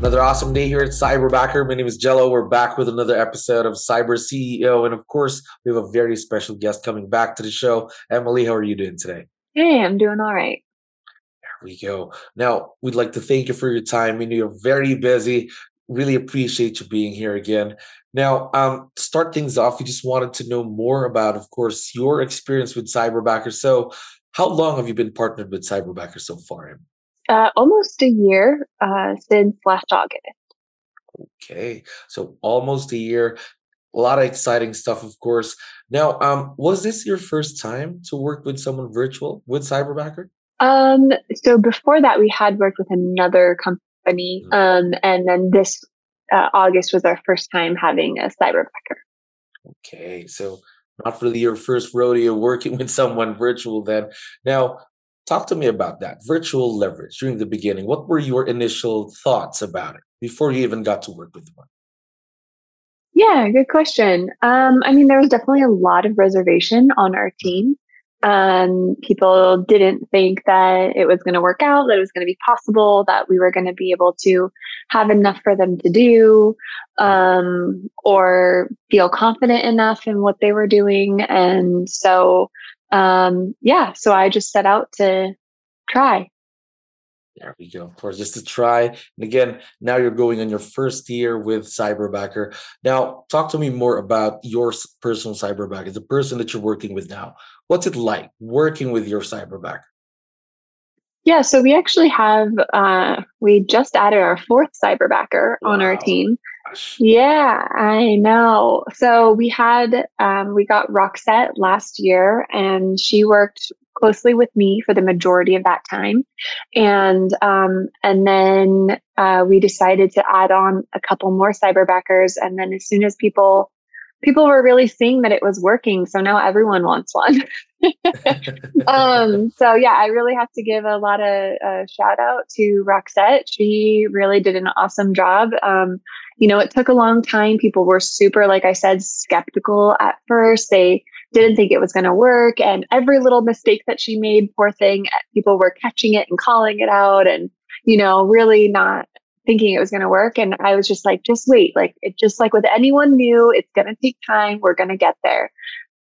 Another awesome day here at Cyberbacker. My name is Jello. We're back with another episode of Cyber CEO. And of course, we have a very special guest coming back to the show. Emily, how are you doing today? Hey, I'm doing all right. There we go. Now, we'd like to thank you for your time. We know you're very busy. Really appreciate you being here again. Now, um, to start things off, we just wanted to know more about, of course, your experience with Cyberbacker. So, how long have you been partnered with Cyberbacker so far? Uh, almost a year uh, since last August. Okay, so almost a year. A lot of exciting stuff, of course. Now, um, was this your first time to work with someone virtual with Cyberbacker? Um, so before that, we had worked with another company, mm-hmm. um, and then this uh, August was our first time having a Cyberbacker. Okay, so not really your first rodeo working with someone virtual then. Now, Talk to me about that virtual leverage during the beginning. What were your initial thoughts about it before you even got to work with one? Yeah, good question. Um, I mean, there was definitely a lot of reservation on our team. Um, people didn't think that it was going to work out, that it was going to be possible, that we were going to be able to have enough for them to do, um, or feel confident enough in what they were doing. And so um, yeah, so I just set out to try. There we go. Of course, just to try. And again, now you're going on your first year with Cyberbacker. Now, talk to me more about your personal Cyberbacker, the person that you're working with now. What's it like working with your Cyberbacker? Yeah, so we actually have uh, we just added our fourth cyberbacker wow. on our team. Yeah, I know. So we had um, we got Roxette last year, and she worked closely with me for the majority of that time, and um, and then uh, we decided to add on a couple more cyberbackers, and then as soon as people people were really seeing that it was working. So now everyone wants one. um, so yeah, I really have to give a lot of uh, shout out to Roxette. She really did an awesome job. Um, you know, it took a long time. People were super, like I said, skeptical at first. They didn't think it was going to work. And every little mistake that she made, poor thing, people were catching it and calling it out and, you know, really not thinking it was going to work. And I was just like, just wait. Like it just like with anyone new, it's going to take time. We're going to get there.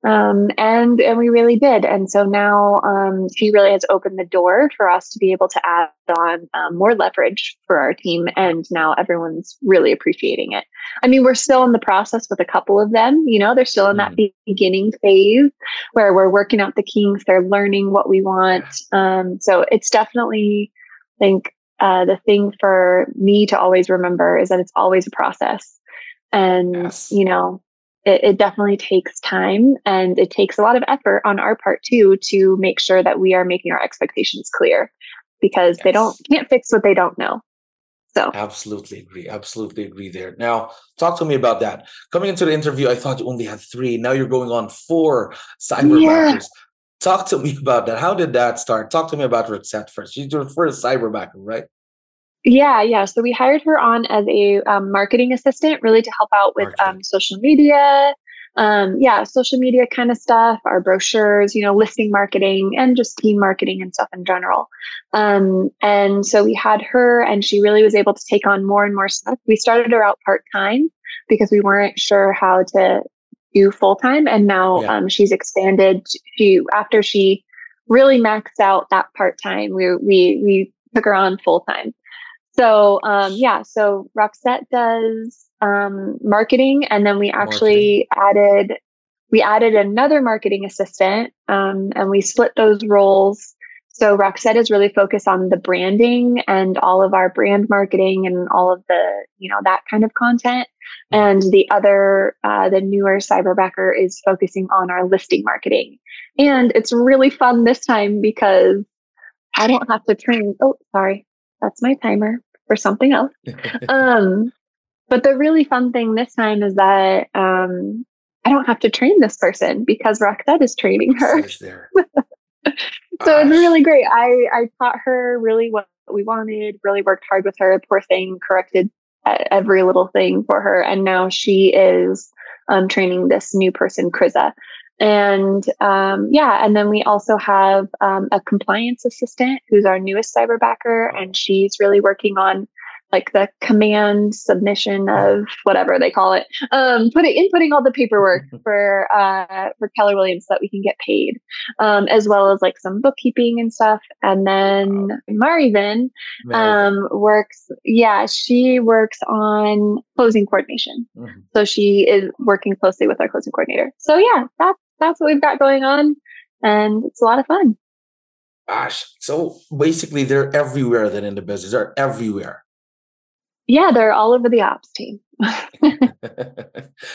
Um, and and we really did. And so now um, she really has opened the door for us to be able to add on um, more leverage for our team. And now everyone's really appreciating it. I mean, we're still in the process with a couple of them. You know, they're still in that mm-hmm. beginning phase where we're working out the kinks. They're learning what we want. Um, so it's definitely, I think, uh, the thing for me to always remember is that it's always a process. And, yes. you know, it, it, definitely takes time and it takes a lot of effort on our part too to make sure that we are making our expectations clear because yes. they don't can't fix what they don't know. So absolutely agree. Absolutely agree there. Now, talk to me about that. Coming into the interview, I thought you only had three. Now you're going on four cyber yeah. Talk to me about that. How did that start? Talk to me about Roxette first. She's your first cyberbacker, right? Yeah, yeah. So we hired her on as a um, marketing assistant, really to help out with um, social media. Um, yeah, social media kind of stuff, our brochures, you know, listing marketing and just team marketing and stuff in general. Um, and so we had her, and she really was able to take on more and more stuff. We started her out part time because we weren't sure how to do full time. And now yeah. um, she's expanded to after she really maxed out that part time. We we we took her on full time. So um, yeah, so Roxette does um, marketing, and then we actually marketing. added we added another marketing assistant, um, and we split those roles. So Roxette is really focused on the branding and all of our brand marketing and all of the you know that kind of content. And the other, uh, the newer cyberbacker is focusing on our listing marketing. And it's really fun this time because I don't have to train. Oh, sorry. That's my timer. for something else. um, but the really fun thing this time is that um, I don't have to train this person because Roxette is training her. so it's really great. I, I taught her really what we wanted, really worked hard with her. Poor thing, corrected every little thing for her. And now she is um, training this new person, Kriza. And um, yeah, and then we also have um, a compliance assistant who's our newest cyberbacker, and she's really working on like the command submission of whatever they call it, um, putting inputting all the paperwork for uh, for Keller Williams so that we can get paid, um, as well as like some bookkeeping and stuff. And then Marivin um, works, yeah, she works on closing coordination. Mm-hmm. So she is working closely with our closing coordinator. So yeah, that's that's what we've got going on, and it's a lot of fun. Gosh, so basically they're everywhere. Then in the business, they're everywhere. Yeah, they're all over the ops team.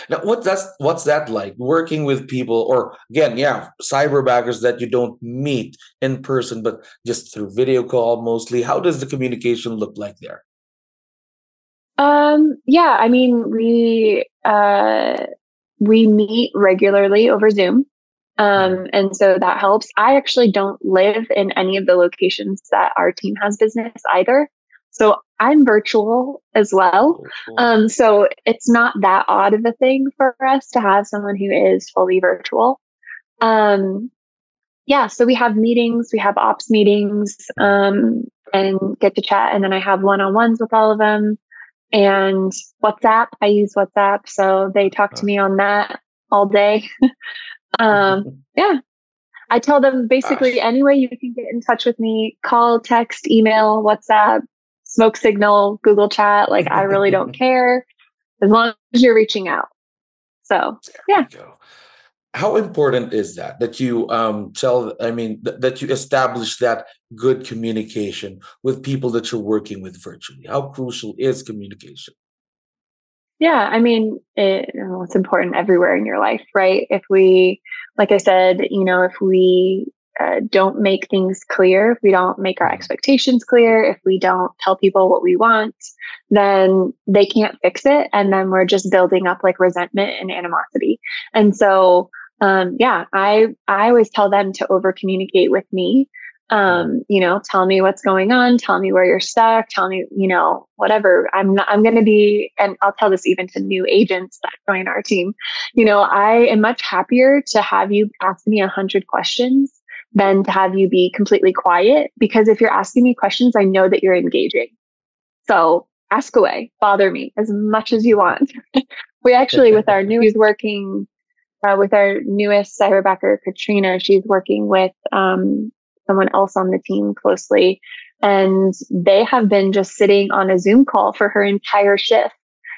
now, what that's what's that like? Working with people, or again, yeah, cyber cyberbackers that you don't meet in person, but just through video call mostly. How does the communication look like there? Um, yeah, I mean, we uh, we meet regularly over Zoom. Um, mm-hmm. and so that helps. I actually don't live in any of the locations that our team has business either. So I'm virtual as well. Oh, um, so it's not that odd of a thing for us to have someone who is fully virtual. Um, yeah, so we have meetings, we have ops meetings, um, and get to chat. And then I have one on ones with all of them. And WhatsApp, I use WhatsApp. So they talk to me on that all day. um, yeah. I tell them basically any way you can get in touch with me, call, text, email, WhatsApp, smoke signal, Google chat. Like I really don't care as long as you're reaching out. So yeah. How important is that that you um, tell? I mean, th- that you establish that good communication with people that you're working with virtually. How crucial is communication? Yeah, I mean, it, you know, it's important everywhere in your life, right? If we, like I said, you know, if we uh, don't make things clear, if we don't make our mm-hmm. expectations clear, if we don't tell people what we want, then they can't fix it. And then we're just building up like resentment and animosity. And so, um, yeah, I, I always tell them to over communicate with me. Um, you know, tell me what's going on, tell me where you're stuck, tell me, you know, whatever. I'm not, I'm going to be, and I'll tell this even to new agents that join our team. You know, I am much happier to have you ask me a hundred questions than to have you be completely quiet. Because if you're asking me questions, I know that you're engaging. So ask away, bother me as much as you want. we actually, with our new, he's working uh, with our newest cyberbacker, Katrina. She's working with um, someone else on the team closely. And they have been just sitting on a Zoom call for her entire shift.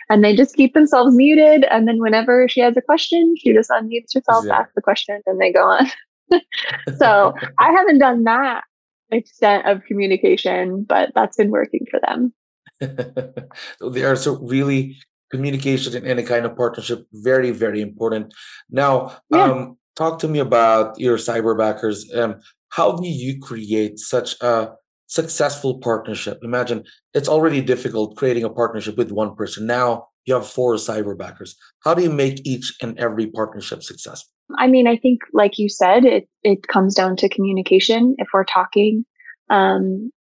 And they just keep themselves muted. And then whenever she has a question, she just unmutes herself, yeah. asks the question, and they go on. so I haven't done that extent of communication, but that's been working for them. so they are so really communication in any kind of partnership very very important. Now, yeah. um, talk to me about your cyberbackers. Um, how do you create such a successful partnership? Imagine it's already difficult creating a partnership with one person. Now you have four cyberbackers. How do you make each and every partnership successful? I mean, I think, like you said, it it comes down to communication. If we're talking, um,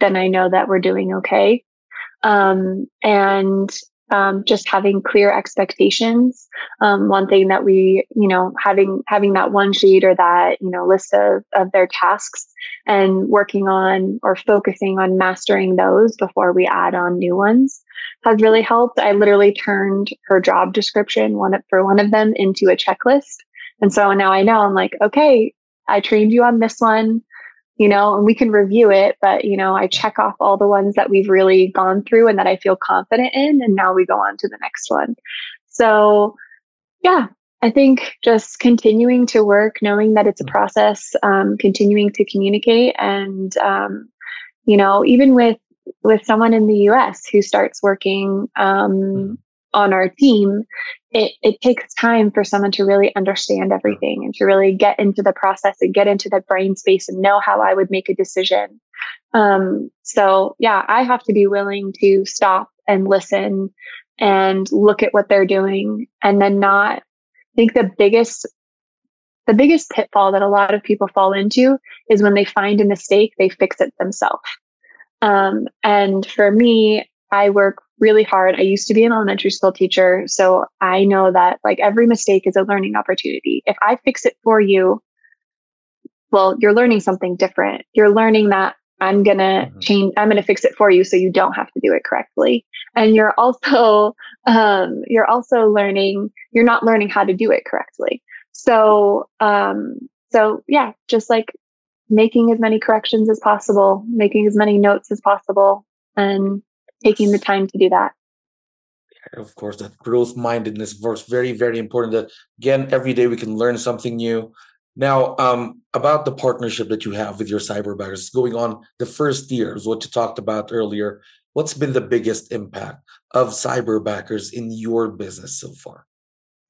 then I know that we're doing okay. Um, and um, just having clear expectations. Um, one thing that we, you know, having having that one sheet or that you know list of of their tasks and working on or focusing on mastering those before we add on new ones has really helped. I literally turned her job description one for one of them into a checklist and so now I know I'm like, okay, I trained you on this one, you know, and we can review it, but you know, I check off all the ones that we've really gone through and that I feel confident in. And now we go on to the next one. So yeah, I think just continuing to work, knowing that it's a process, um, continuing to communicate and, um, you know, even with, with someone in the US who starts working, um, mm-hmm on our team, it, it takes time for someone to really understand everything and to really get into the process and get into the brain space and know how I would make a decision. Um, so yeah, I have to be willing to stop and listen and look at what they're doing and then not I think the biggest the biggest pitfall that a lot of people fall into is when they find a mistake, they fix it themselves. Um, and for me, I work really hard. I used to be an elementary school teacher, so I know that like every mistake is a learning opportunity. If I fix it for you, well, you're learning something different. You're learning that I'm going to mm-hmm. change, I'm going to fix it for you so you don't have to do it correctly. And you're also, um, you're also learning, you're not learning how to do it correctly. So, um, so yeah, just like making as many corrections as possible, making as many notes as possible, and taking the time to do that. Of course, that growth mindedness works very, very important. That again, every day we can learn something new. Now, um, about the partnership that you have with your cyberbackers going on the first years, what you talked about earlier, what's been the biggest impact of cyberbackers in your business so far?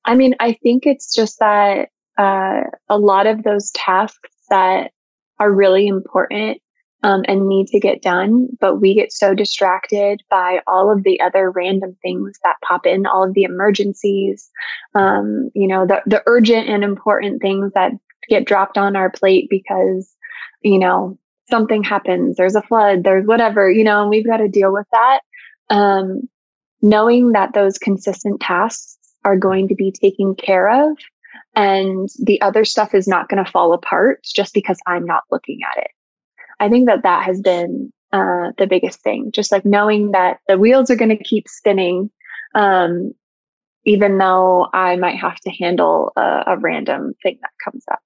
I mean, I think it's just that uh, a lot of those tasks that are really important um, and need to get done, but we get so distracted by all of the other random things that pop in, all of the emergencies, um, you know, the, the urgent and important things that get dropped on our plate because, you know, something happens, there's a flood, there's whatever, you know, and we've got to deal with that. Um, knowing that those consistent tasks are going to be taken care of and the other stuff is not going to fall apart just because I'm not looking at it. I think that that has been uh, the biggest thing, just like knowing that the wheels are going to keep spinning, um, even though I might have to handle a, a random thing that comes up.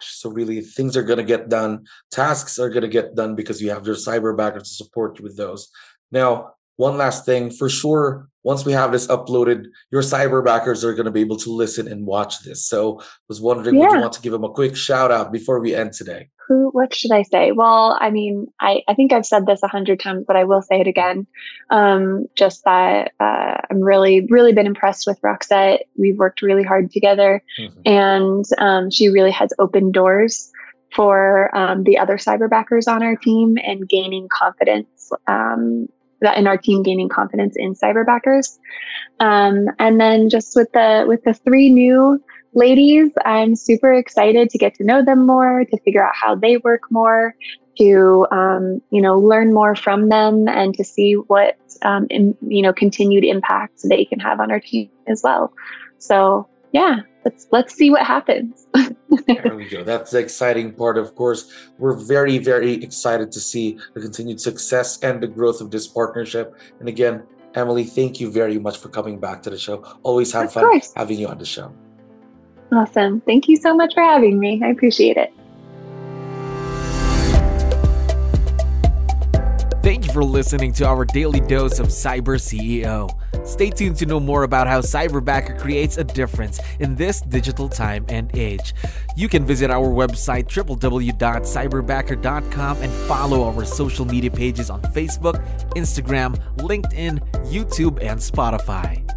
So really, things are going to get done. Tasks are going to get done because you have your cyber backer to support you with those. Now, one last thing for sure once we have this uploaded your cyber backers are going to be able to listen and watch this. So i was wondering yeah. would you want to give them a quick shout out before we end today? Who what should i say? Well i mean i, I think i've said this a hundred times but i will say it again. Um, just that uh, i'm really really been impressed with roxette. We've worked really hard together. Mm-hmm. and um, she really has opened doors for um, the other cyber backers on our team and gaining confidence um, that in our team gaining confidence in cyberbackers. Um, and then just with the with the three new ladies, I'm super excited to get to know them more, to figure out how they work more, to um, you know learn more from them, and to see what um, in, you know continued impacts they can have on our team as well. So yeah, let's let's see what happens. there we go. That's the exciting part. Of course, we're very very excited to see the continued success and the growth of this partnership. And again, Emily, thank you very much for coming back to the show. Always have of fun course. having you on the show. Awesome. Thank you so much for having me. I appreciate it. Thank you for listening to our daily dose of Cyber CEO. Stay tuned to know more about how Cyberbacker creates a difference in this digital time and age. You can visit our website www.cyberbacker.com and follow our social media pages on Facebook, Instagram, LinkedIn, YouTube, and Spotify.